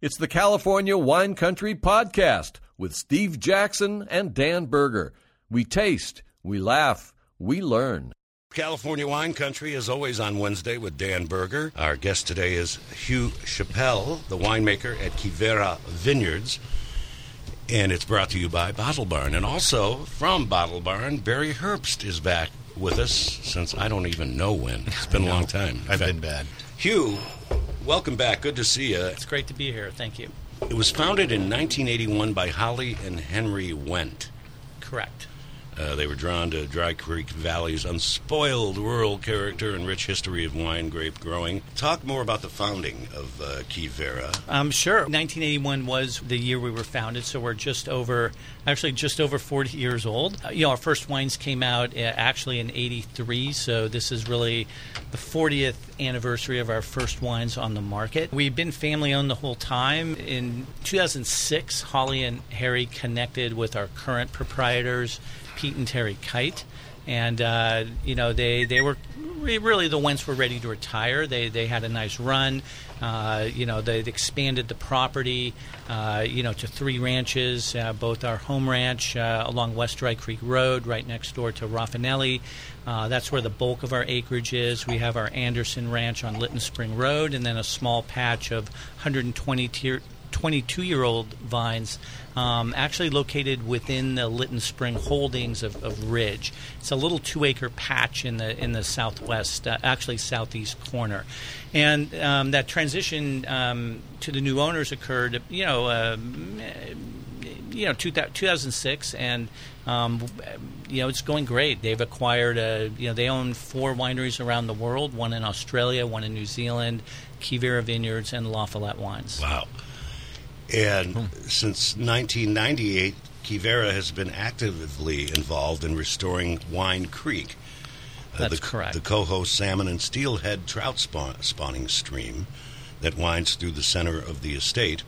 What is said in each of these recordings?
It's the California Wine Country Podcast with Steve Jaxon and Dan Berger. We taste, we laugh, we learn. California Wine Country is always on Wednesday with Dan Berger. Our guest today is Hugh Chappelle, the winemaker at Quivira Vineyards. And it's brought to you by Bottle Barn. And also from Bottle Barn, Barry Herbst is back with us since I don't even know when. It's been a long time. I've been bad. Hugh, welcome back. Good to see you. It's great to be here. Thank you. It was founded in 1981 by Holly and Henry Wendt. Correct. Uh, they were drawn to Dry Creek Valley's unspoiled rural character and rich history of wine grape growing. Talk more about the founding of uh, Quivira. Um, sure. 1981 was the year we were founded, so we're just over, actually just over 40 years old. Uh, you know, our first wines came out uh, actually in 83, so this is really the 40th anniversary of our first wines on the market. We've been family owned the whole time. In 2006, Holly and Harry connected with our current proprietors. Pete and Terri Kight, and uh, you know they they were really the Wendts were ready to retire. They they had a nice run. Uh, you know they expanded the property. Uh, you know to three ranches, uh, both our home ranch uh, along West Dry Creek Road, right next door to Rafanelli. Uh, that's where the bulk of our acreage is. We have our Anderson Ranch on Lytton Spring Road, and then a small patch of 120 tier 22 year old vines um, actually located within the Lytton Spring holdings of, of, Ridge. It's a little two acre patch in the in the southwest, uh, actually southeast corner. And um, that transition um, to the new owners occurred, you know, uh, you know, 2006, and um, you know, it's going great. They've acquired a, you know, they own four wineries around the world: one in Australia, one in New Zealand, Quivira Vineyards, and La Follette Wines. Wow. And hmm. since 1998, Quivira has been actively involved in restoring Wine Creek. Uh, That's the, correct. The coho salmon and steelhead trout spawn, spawning stream that winds through the center of the estate.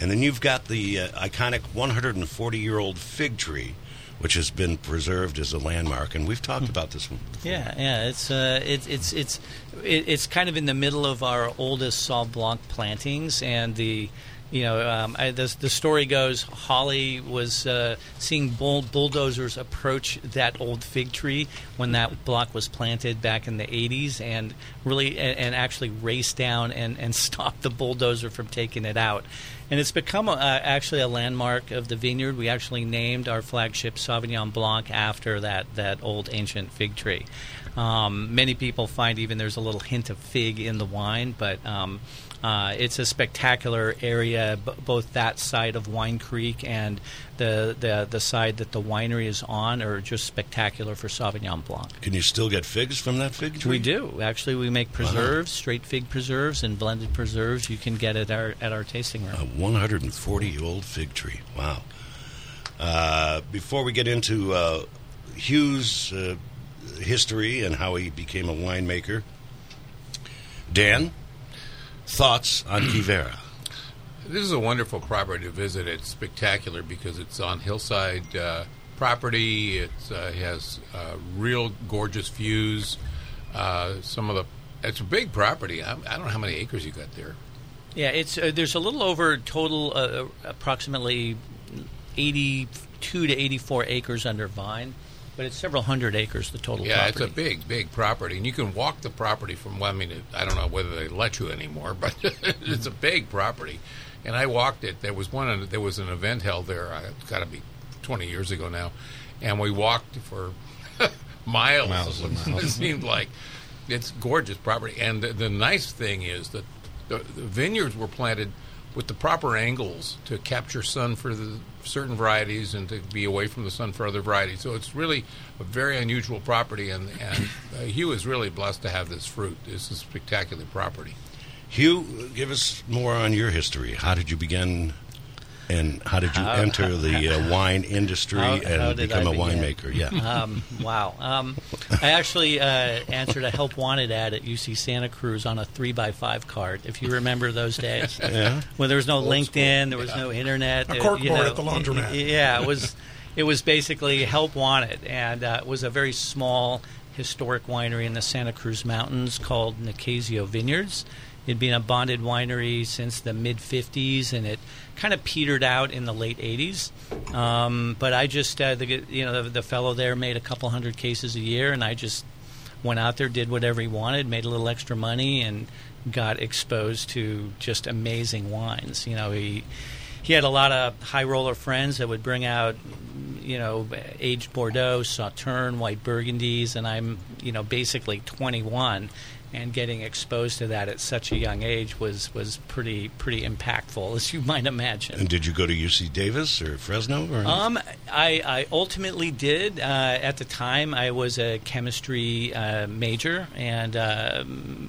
And then you've got the uh, iconic 140 year old fig tree, which has been preserved as a landmark. And we've talked hmm. about this one. Before. Yeah, yeah. It's uh, it, it's it's it's kind of in the middle of our oldest Sauv Blanc plantings, and the you know, um, I, the, the story goes Holly was uh, seeing bull, bulldozers approach that old fig tree when that block was planted back in the 80s and really and, and actually raced down and, and stop the bulldozer from taking it out. And it's become a, uh, actually a landmark of the vineyard. We actually named our flagship Sauvignon Blanc after that, that old ancient fig tree. Um, many people find even there's a little hint of fig in the wine, but um, uh, it's a spectacular area, b- both that side of Wine Creek and the, the the side that the winery is on are just spectacular for Sauvignon Blanc. Can you still get figs from that fig tree? We do. Actually, we make preserves, wow. straight fig preserves, and blended preserves. You can get at our at our tasting room. A 140 year old fig tree. Wow. Uh, before we get into uh, Hugh's uh, history and how he became a winemaker, Dan, Thoughts on Quivira? This is a wonderful property to visit. It's spectacular because it's on hillside uh, property. It uh, has uh, real gorgeous views. Uh, some of the it's a big property. I, I, don't know how many acres you got there. Yeah, it's uh, there's a little over total uh, approximately 82 to 84 acres under vine. But it's several hundred acres, the total yeah, property. it's a big, big property. And you can walk the property from, well, I mean, I don't know whether they let you anymore, but it's a big property. And I walked it. There was one, there was an event held there, uh, it's got to be 20 years ago now. And we walked for miles. Miles and miles. it seemed like it's gorgeous property. And the, the nice thing is that the, the vineyards were planted with the proper angles to capture sun for the certain varieties and to be away from the sun for other varieties. So it's really a very unusual property, and, and uh, Hugh is really blessed to have this fruit. This is a spectacular property. Hugh, give us more on your history. How did you begin and how did you how, enter the uh, wine industry how, and become a winemaker? Yeah. Um, wow. Um, I actually uh, answered a help wanted ad at UC Santa Cruz on a three by five card. If you remember those days, yeah. When there was no Old LinkedIn, school. there was yeah. no internet. A corkboard you know, at the laundromat. yeah, it was. It was basically help wanted, and uh, it was a very small historic winery in the Santa Cruz Mountains called Nicasio Vineyards It'd been a bonded winery since the mid 50s, and it kind of petered out in the late 80s. Um, but I just, uh, the, you know, the, the fellow there made a couple hundred cases a year, and I just went out there, did whatever he wanted, made a little extra money, and got exposed to just amazing wines. You know, he he had a lot of high roller friends that would bring out, you know, aged Bordeaux, Sauterne, white Burgundies, and I'm, you know, basically 21 and getting exposed to that at such a young age was was pretty pretty impactful, as you might imagine. And did you go to UC Davis or Fresno? Or um, I, I ultimately did. Uh, at the time, I was a chemistry uh, major, and uh,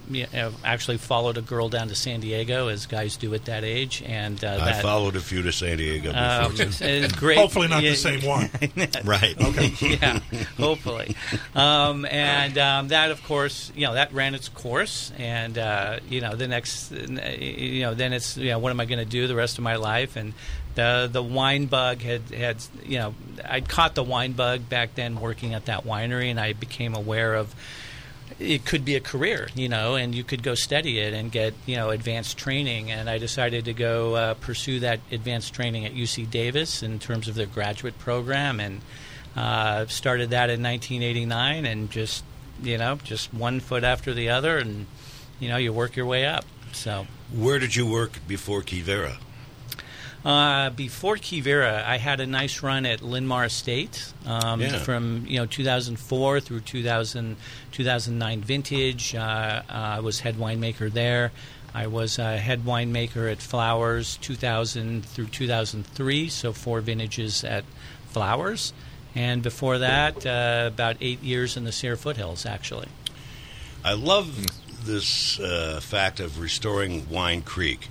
you know, actually followed a girl down to San Diego, as guys do at that age. And uh, I that, followed a few to San Diego before. um, too. great. Hopefully not Yeah, the same one. right. Okay. yeah, hopefully. Um, and um, that, of course, you know, that ran its course. And uh, you know, the next, you know, then it's, you know, what am I going to do the rest of my life? And the the wine bug had had, you know, I'd caught the wine bug back then working at that winery, and I became aware of. It could be a career, you know, and you could go study it and get, you know, advanced training. And I decided to go uh, pursue that advanced training at UC Davis in terms of their graduate program, and uh, started that in 1989, and just you know, just one foot after the other, and you know, you work your way up. So Where did you work before Quivira? uh, before Quivira, I had a nice run at Linmar Estate um, Yeah. from you know 2004 through 2000, 2009 vintage. Uh, uh, I was head winemaker there. I was uh, head winemaker at Flowers 2000 through 2003, so four vintages at Flowers. And before that, uh, about eight years in the Sierra Foothills, actually. I love this uh, fact of restoring Wine Creek,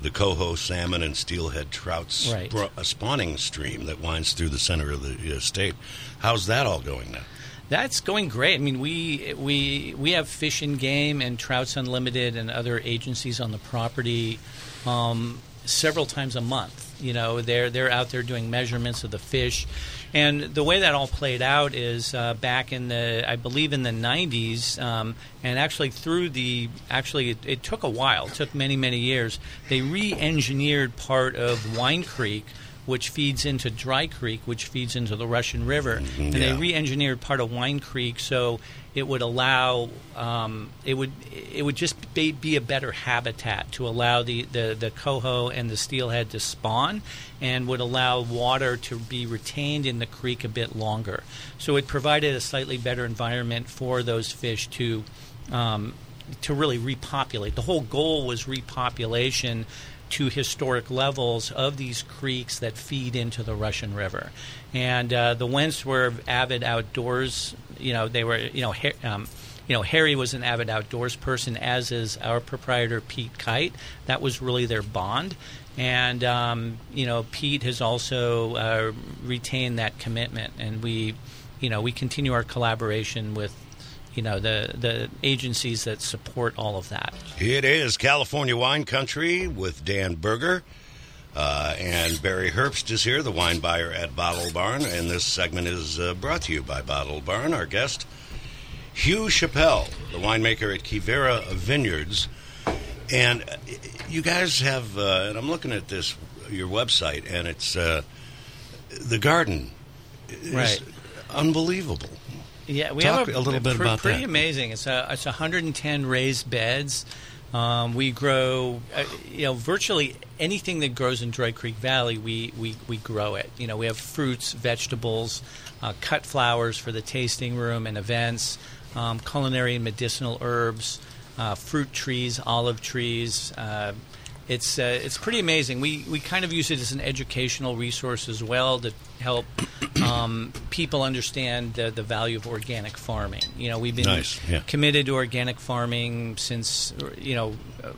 the coho salmon and steelhead trout Right. a spawning stream that winds through the center of the uh, state. How's that all going now? That's going great. I mean, we we we have Fish and Game and Trouts Unlimited and other agencies on the property um, several times a month. You know, they're they're out there doing measurements of the fish, and the way that all played out is uh, back in the I believe in the '90s, um, and actually through the actually it, it took a while, it took many many years. They re-engineered part of Wine Creek which feeds into Dry Creek, which feeds into the Russian River, and they re-engineered part of Wine Creek so it would allow um, it would it would just be, be a better habitat to allow the, the, the coho and the steelhead to spawn, and would allow water to be retained in the creek a bit longer. So it provided a slightly better environment for those fish to. Um, to really repopulate. The whole goal was repopulation to historic levels of these creeks that feed into the Russian River. And uh, the Wendts were avid outdoors. You know, they were, you know, ha- um, you know, Harry was an avid outdoors person, as is our proprietor Pete Kight. That was really their bond. And um, you know, Pete has also uh, retained that commitment, and we, you know, we continue our collaboration with you know the the agencies that support all of that. It is California Wine Country with Dan Berger. Uh, and Barry Herbst is here, the wine buyer at Bottle Barn. And this segment is uh, brought to you by Bottle Barn. Our guest, Hugh Chappelle, the winemaker at Quivira Vineyards. And uh, you guys have, uh, and I'm looking at this, your website, and it's uh, the garden is Right. unbelievable. Yeah, we Talk have a little bit pre- about pretty that. amazing. It's a it's 110 raised beds. Um, we grow, uh, you know, virtually anything that grows in Dry Creek Valley, we, we, we grow it. You know, we have fruits, vegetables, uh, cut flowers for the tasting room and events, um, culinary and medicinal herbs, uh, fruit trees, olive trees. Uh, it's uh, it's pretty amazing. We we kind of use it as an educational resource as well to help um, people understand the, the value of organic farming. You know, we've been Nice, yeah. committed to organic farming since you know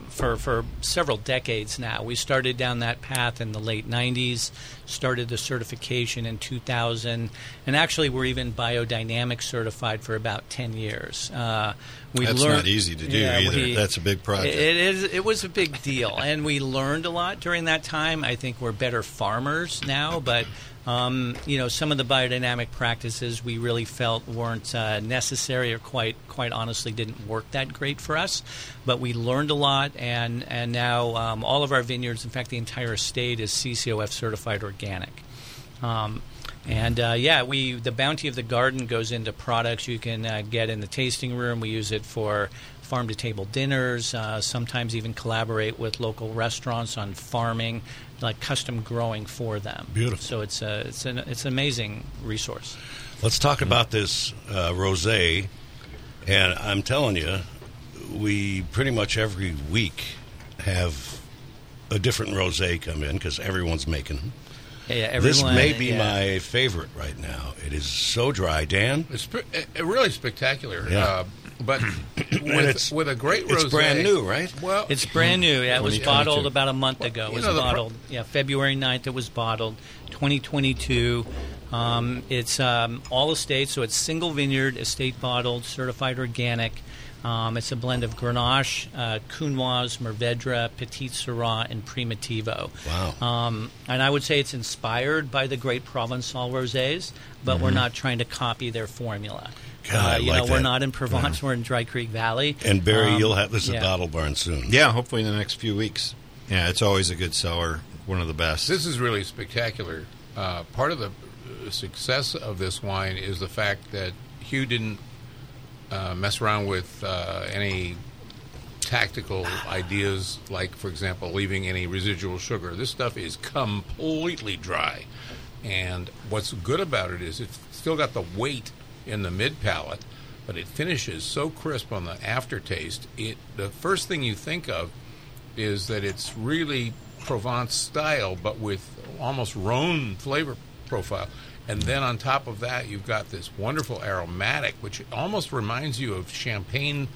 for for several decades now. We started down that path in the late '90s. Started the certification in 2000, and actually we're even biodynamic certified for about 10 years. Uh, we That's learned, not easy to do Yeah, either. we- That's a big project. it is. It was a big deal, and we learned a lot during that time. I think we're better farmers now, but um, you know, some of the biodynamic practices we really felt weren't uh, necessary or quite, quite honestly, didn't work that great for us. But we learned a lot, and and now um, all of our vineyards, in fact, the entire estate is CCOF certified organic. Um, and uh, yeah, we the bounty of the garden goes into products you can uh, get in the tasting room. We use it for farm to table dinners. Uh, sometimes even collaborate with local restaurants on farming, like custom growing for them. Beautiful. So it's a it's an it's an amazing resource. Let's talk about this uh, rosé, and I'm telling you, we pretty much every week have a different rosé come in because everyone's making them. Yeah, This may be yeah. my favorite right now. It is so dry, Dan. It's spe- uh, really spectacular. Yeah. Uh, but with, it's- with a great rosé, it's brand new, right? Well, It's brand new. Yeah, it was bottled about a month ago. It was know, the pro- bottled. yeah, February 9th it was bottled. 2022. Um, it's um, all estate, so it's single vineyard, estate bottled, certified organic. Um, it's a blend of Grenache, uh, Counoise, Mourvèdre, Petite Sirah, and Primitivo. Wow. Um, and I would say it's inspired by the great Provençal rosés, but we're not trying to copy their formula. Mm-hmm. God, I uh, you like know, we're not in Provence. We're in Dry Creek Valley. And Barry, Um, you'll have this yeah. at Bottle Barn soon. Yeah, hopefully in the next few weeks. Yeah, it's always a good seller. One of the best. This is really spectacular. Uh, part of the uh, success of this wine is the fact that Hugh didn't uh, mess around with uh, any tactical ideas, like, for example, leaving any residual sugar. This stuff is completely dry. And what's good about it is it's still got the weight in the mid palate, but it finishes so crisp on the aftertaste. It the first thing you think of is that it's really Provence style, but with almost Rhone flavor profile. And then on top of that, you've got this wonderful aromatic, which almost reminds you of champagne,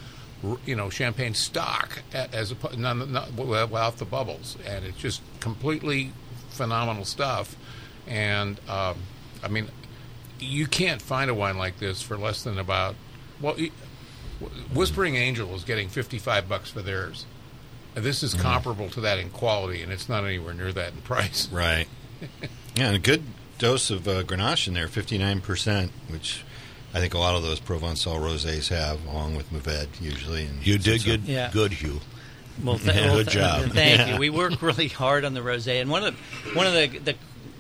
you know, champagne stock as a, not, not, without the bubbles, and it's just completely phenomenal stuff. And um, I mean, you can't find a wine like this for less than about well. Whispering Angel is getting fifty-five bucks for theirs. This is comparable to that in quality, and it's not anywhere near that in price. right. yeah, and a good dose of uh, Grenache in there, 59%, which I think a lot of those Provençal rosés have, along with Mourvèdre usually. And You did so- good, Yeah. good, Hugh. Well, th- Yeah, well, good job. Thank Yeah. you. We work really hard on the rosé, and one of one of the, the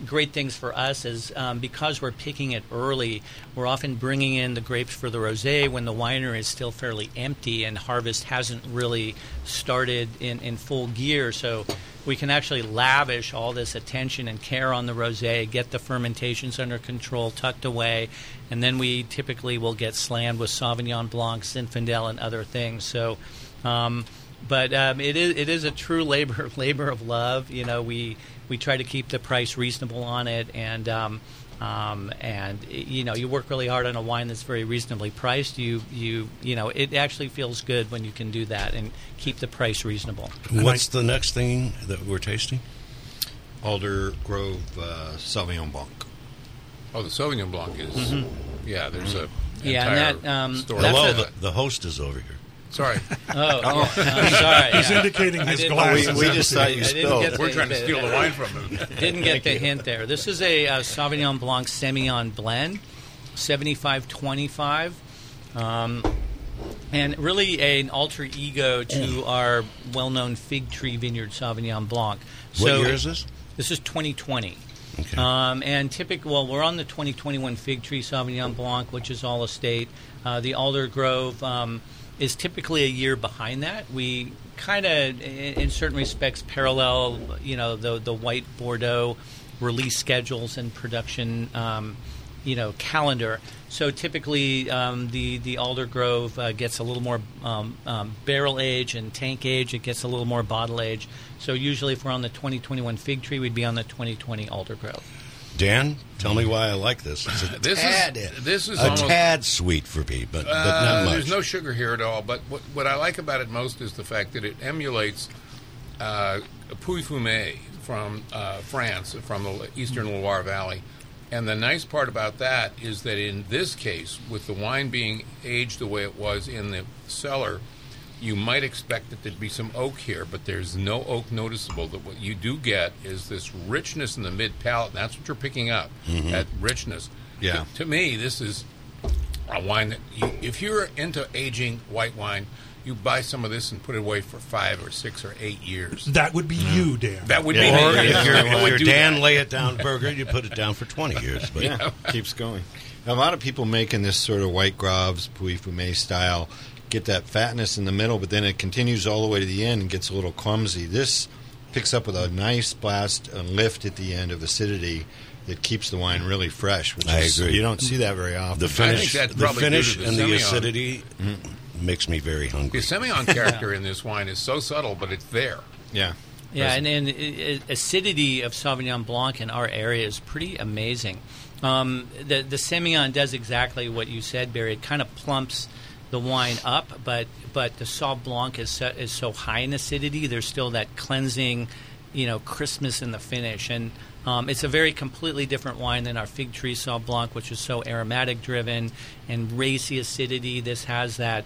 great things for us is um, because we're picking it early, we're often bringing in the grapes for the rosé when the winery is still fairly empty and harvest hasn't really started in, in full gear. So we can actually lavish all this attention and care on the rosé, get the fermentations under control, tucked away, and then we typically will get slammed with Sauvignon Blanc, Zinfandel, and other things. So. Um, but um, it is it is a true labor labor of love. You know, we we try to keep the price reasonable on it, and um, um, and you know, you work really hard on a wine that's very reasonably priced. You you you know, it actually feels good when you can do that and keep the price reasonable. What's the next thing that we're tasting? Alder Grove uh, Sauvignon Blanc. Oh, the Sauvignon Blanc is, yeah. There's a Yeah, and that, um, story. Hello, the, the host is over here. Sorry, Oh, I'm sorry. He's yeah. indicating I his didn't- We, we just thought you didn't spilled. get we're the- trying to steal the wine from him. Didn't get the hint there. This is a uh, Sauvignon Blanc Semillon blend, 7525. Um, and really an alter ego to our well known Fig Tree Vineyard Sauvignon Blanc. What So year is this? This is 2020. Okay. Um, and typical, well, we're on the 2021 Fig Tree Sauvignon Blanc, which is all estate. Uh, the Alder Grove um, is typically a year behind that. We kind of, in, in certain respects, parallel, you know, the the white Bordeaux release schedules and production, um, you know, calendar. So typically, um, the the Alder Grove uh, gets a little more um, um, barrel age and tank age. It gets a little more bottle age. So usually, if we're on the 2021 Fig Tree, we'd be on the 2020 Alder Grove. Dan, tell me why I like this. It's a This is- this is a almost- tad sweet for me, but, but Uh, not much. there's no sugar here at all. But what, what I like about it most is the fact that it emulates uh, Pouilly-Fumé from uh, France, from the eastern Loire Valley. And the nice part about that is that in this case, with the wine being aged the way it was in the cellar, you might expect that there'd be some oak here, but there's no oak noticeable. That what you do get is this richness in the mid palate. And that's what you're picking up. Mm-hmm. That richness. Yeah. To, to me, this is a wine that you, if you're into aging white wine, you buy some of this and put it away for five or six or eight years. That would be you, Dan. That would Or be me. if you're, if you're Dan that. Lay It Down Berger, you put it down for 20 years. But yeah, keeps going. A lot of people making this sort of white Graves, Puy Fumé style, get that fatness in the middle, but then it continues all the way to the end and gets a little clumsy. This picks up with a nice blast and lift at the end of acidity that keeps the wine really fresh. Which I is, agree. You don't see that very often. the finish, the finish the and the Semillon. acidity makes me very hungry. The hungry. Semillon character in this wine is so subtle, but it's there. yeah. Yeah, and, and i- i- acidity of Sauvignon Blanc in our area is pretty amazing. Um, the the Semillon does exactly what you said, Barry. It kind of plumps the wine up, but but the Sauv Blanc is so, is so high in acidity. There's still that cleansing, you know, crispness in the finish, and um, it's a very completely different wine than our Fig Tree Sauv Blanc, which is so aromatic driven and racy acidity. This has that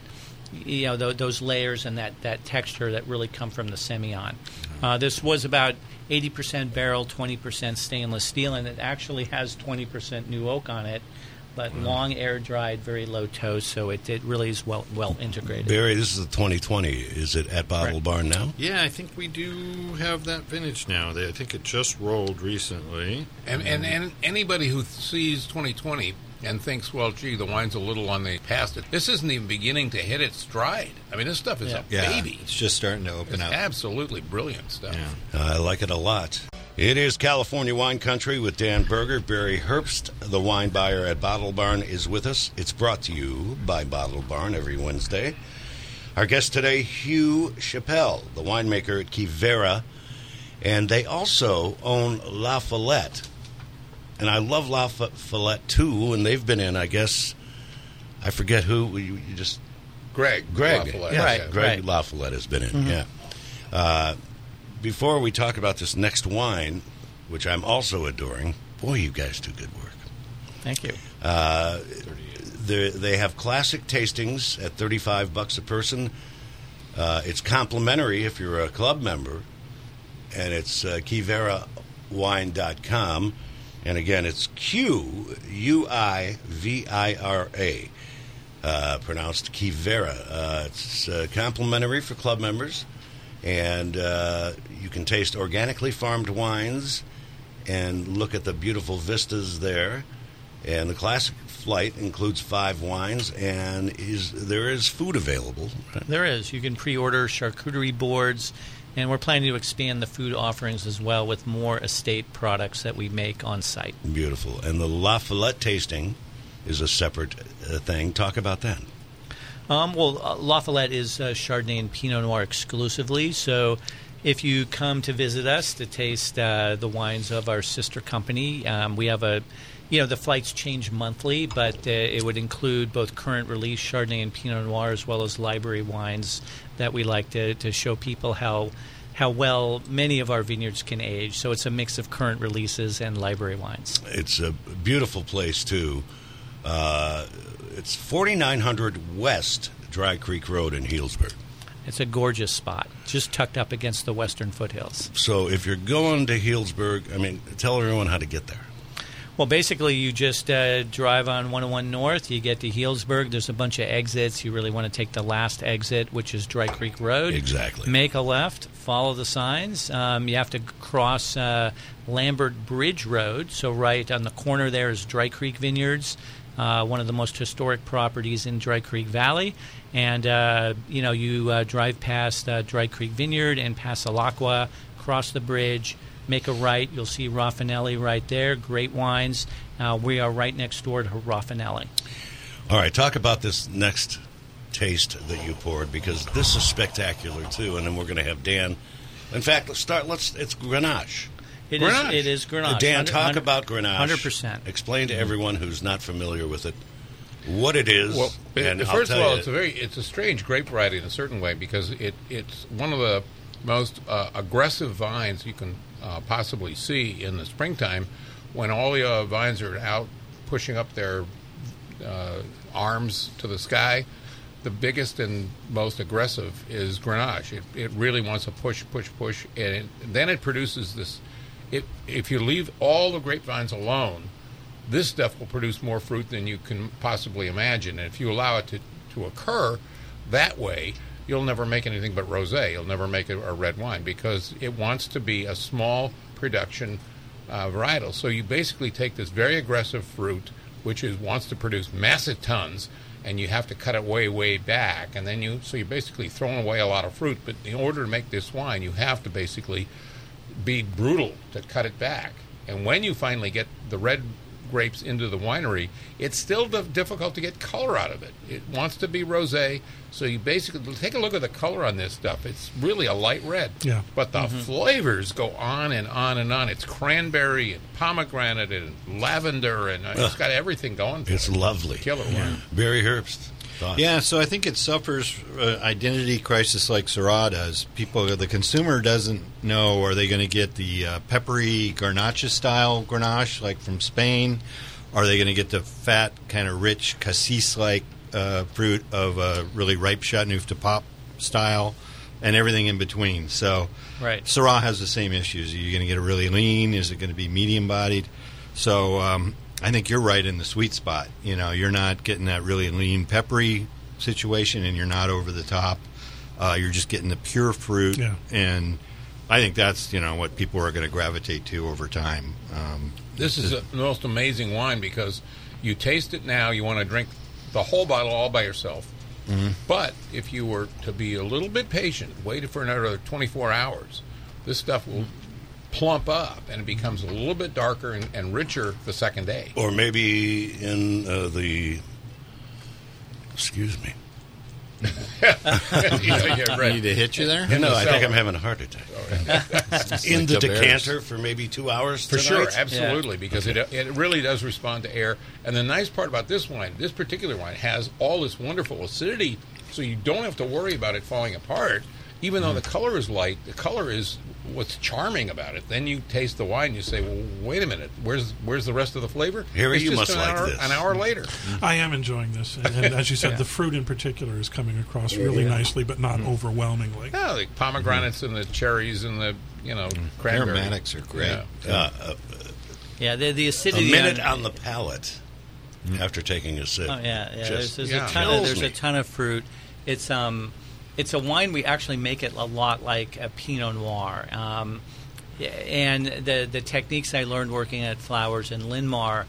you know th- those layers and that, that texture that really come from the Semillon. Uh, this was about 80% barrel, 20% stainless steel, and it actually has 20% new oak on it, but long air dried, very low toast, so it, it really is well well integrated. Barry, this is the 2020. Is it at Bottle Right. Barn now? Yeah, I think we do have that vintage now. They, I think it just rolled recently. And, and and anybody who sees 2020 and thinks, well, gee, the wine's a little on the past it. This isn't even beginning to hit its stride. I mean, this stuff is Yeah. a Yeah, baby. it's just starting to open It's up. absolutely brilliant stuff. Yeah. Uh, I like it a lot. It is California Wine Country with Dan Berger. Barry Herbst, the wine buyer at Bottle Barn, is with us. It's brought to you by Bottle Barn every Wednesday. Our guest today, Hugh Chappelle, the winemaker at Quivira, and they also own La Follette. And I love La Follette too, and they've been in, I guess, I forget who, you, you just Greg. Greg, LaFollette, yes, Right, Greg right. La Follette has been in. Yeah. Uh, before we talk about this next wine, which I'm also adoring, boy, you guys do good work. Thank you. Uh, they they have classic tastings at 35 bucks a person. Uh, it's complimentary if you're a club member, and it's uh, QuiviraWine.com. And again, it's Q U I V I R A, uh, pronounced Kivera. Uh, it's uh, complimentary for club members, and uh, you can taste organically farmed wines and look at the beautiful vistas there. And the classic flight includes five wines, and is there is food available. There is. You can pre-order charcuterie boards, and we're planning to expand the food offerings as well with more estate products that we make on site. Beautiful. And the La Follette tasting is a separate uh, thing. Talk about that. Um, well, uh, La Follette is uh, Chardonnay and Pinot Noir exclusively. So, if you come to visit us to taste uh, the wines of our sister company, um, we have a, you know, the flights change monthly, but uh, it would include both current release Chardonnay and Pinot Noir as well as library wines that we like to, to show people how. How well many of our vineyards can age. So it's a mix of current releases and library wines. It's a beautiful place, too. Uh, it's 4900 West Dry Creek Road in Healdsburg. It's a gorgeous spot, just tucked up against the western foothills. So if you're going to Healdsburg, I mean, tell everyone how to get there. Well, basically, you just uh, drive on 101 North. You get to Healdsburg. There's a bunch of exits. You really want to take the last exit, which is Dry Creek Road. Exactly. Make a left. Follow the signs. Um, you have to cross uh, Lambert Bridge Road. So right on the corner there is Dry Creek Vineyards, uh, one of the most historic properties in Dry Creek Valley. And uh, you know, you uh, drive past uh, Dry Creek Vineyard and past Alacqua, cross the bridge make a right. You'll see Rafanelli right there. Great wines. Uh, we are right next door to Rafanelli. All right, talk about this next taste that you poured because this is spectacular too. And then we're going to have Dan. In fact, let's start. Let's. It's Grenache. It is. Grenache. It is Grenache. Dan, talk about Grenache. 100%. Explain to everyone who's not familiar with it what it is. Well, and it- first of all, it's a very it's a strange grape variety in a certain way because it it's one of the most uh, aggressive vines you can uh, possibly see in the springtime when all the uh, vines are out pushing up their uh, arms to the sky. the biggest and most aggressive is Grenache. It, it really wants to push, push, push, and it, then it produces this. It, if you leave all the grapevines alone, this stuff will produce more fruit than you can possibly imagine. And if you allow it to, to occur that way, you'll never make anything but rosé. You'll never make a, a red wine because it wants to be a small production uh, varietal. So you basically take this very aggressive fruit, which is wants to produce massive tons, and you have to cut it way, way back. And then you so you're basically throwing away a lot of fruit. But in order to make this wine, you have to basically be brutal to cut it back. And when you finally get the red grapes into the winery, it's still d- difficult to get color out of it. It wants to be rosé, so you basically take a look at the color on this stuff. It's really a light red. Yeah. But the flavors go on and on and on. It's cranberry and pomegranate and lavender, and uh, it's got everything going. For It's it. lovely. Killer wine. Barry Herbst. Thoughts? Yeah, so I think it suffers uh, identity crisis like Syrah does. People, the consumer doesn't know are they going to get the uh, peppery Garnacha style Grenache like from Spain? Are they going to get the fat, kind of rich cassis like uh, fruit of a really ripe Chateauneuf du Pape style, and everything in between? So, Right. Syrah has the same issues. Are you going to get a really lean? Is it going to be medium bodied? So um, I think you're right in the sweet spot. You know, you're not getting that really lean, peppery situation, and you're not over the top. Uh, you're just getting the pure fruit, Yeah. and I think that's you know what people are going to gravitate to over time. Um, This is the most amazing wine because you taste it now, you want to drink the whole bottle all by yourself. But if you were to be a little bit patient, wait for another 24 hours, this stuff will plump up and it becomes a little bit darker and, and richer the second day. Or maybe in uh, the. Excuse me. yeah, yeah, right. Need to hit you there? no, the I think. I'm having a heart attack. in the the decanter for maybe two hours For tonight? sure, absolutely, because it it really does respond to air. And the nice part about this wine, this particular wine, has all this wonderful acidity, so you don't have to worry about it falling apart. Even though the color is light, the color is what's charming about it. Then you taste the wine, you say, "Well, wait a minute, where's where's the rest of the flavor?" Harry, It's you just must an like hour, this. An hour later, I am enjoying this, and, and as you said, the fruit in particular is coming across really nicely, but not Mm-hmm. overwhelmingly. yeah, the pomegranates and the cherries and the you know cranberry. Aromatics are great. Yeah. Uh, a, Yeah, the, the a acidity. minute on, on the palate after taking a sip. Oh yeah, yeah. There's, Just there's yeah. a ton of there's me. a ton of fruit. It's um, it's a wine we actually make it a lot like a Pinot Noir. Um, and the the techniques I learned working at Flowers and Linmar,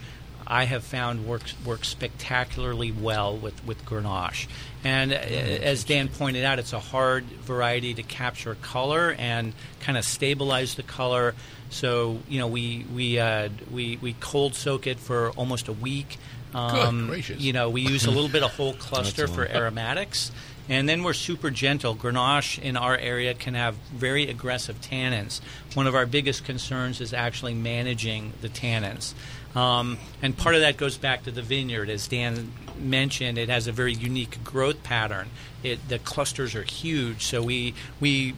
I have found works work spectacularly well with with Grenache. And uh, as Dan pointed out, it's a hard variety to capture color and kind of stabilize the color. So you know we we uh, we we cold soak it for almost a week. Um, gracious. You know we use a little bit of whole cluster for aromatics. And then we're super gentle. Grenache in our area can have very aggressive tannins. One of our biggest concerns is actually managing the tannins. Um, and part of that goes back to the vineyard. As Dan mentioned, it has a very unique growth pattern. It, the clusters are huge, so we, we,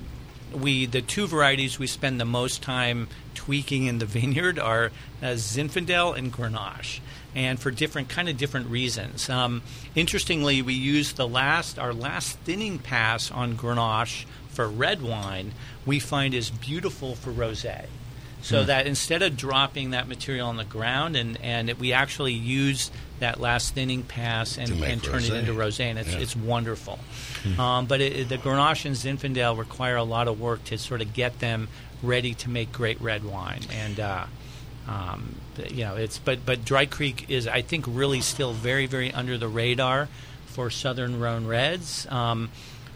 we the two varieties we spend the most time tweaking in the vineyard are uh, Zinfandel and Grenache and for different kind of different reasons. Um, interestingly, we used the last our last thinning pass on Grenache for red wine. We find is beautiful for rosé. So that instead of dropping that material on the ground, and, and it, we actually use that last thinning pass and, and turn it into rosé, and it's, Yeah. it's wonderful. Um, but it, the Grenache and Zinfandel require a lot of work to sort of get them ready to make great red wine. And uh, um, you know, it's but but Dry Creek is I think really still very very under the radar for Southern Rhone Reds. Um,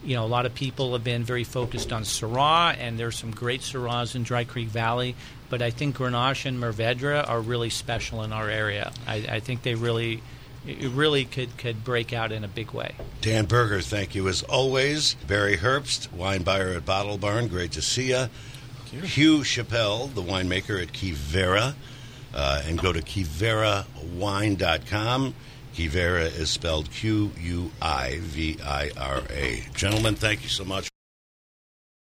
you know, a lot of people have been very focused on Syrah, and there's some great Syrahs in Dry Creek Valley. But I think Grenache and Mourvèdre are really special in our area. I, I think they really, it really could could break out in a big way. Dan Berger, thank you as always. Barry Herbst, wine buyer at Bottle Barn, great to see you. Hugh Chappelle, the winemaker at Quivira, uh, and go to quivirawine.com. Quivira is spelled Q U I V I R A. Gentlemen, thank you so much.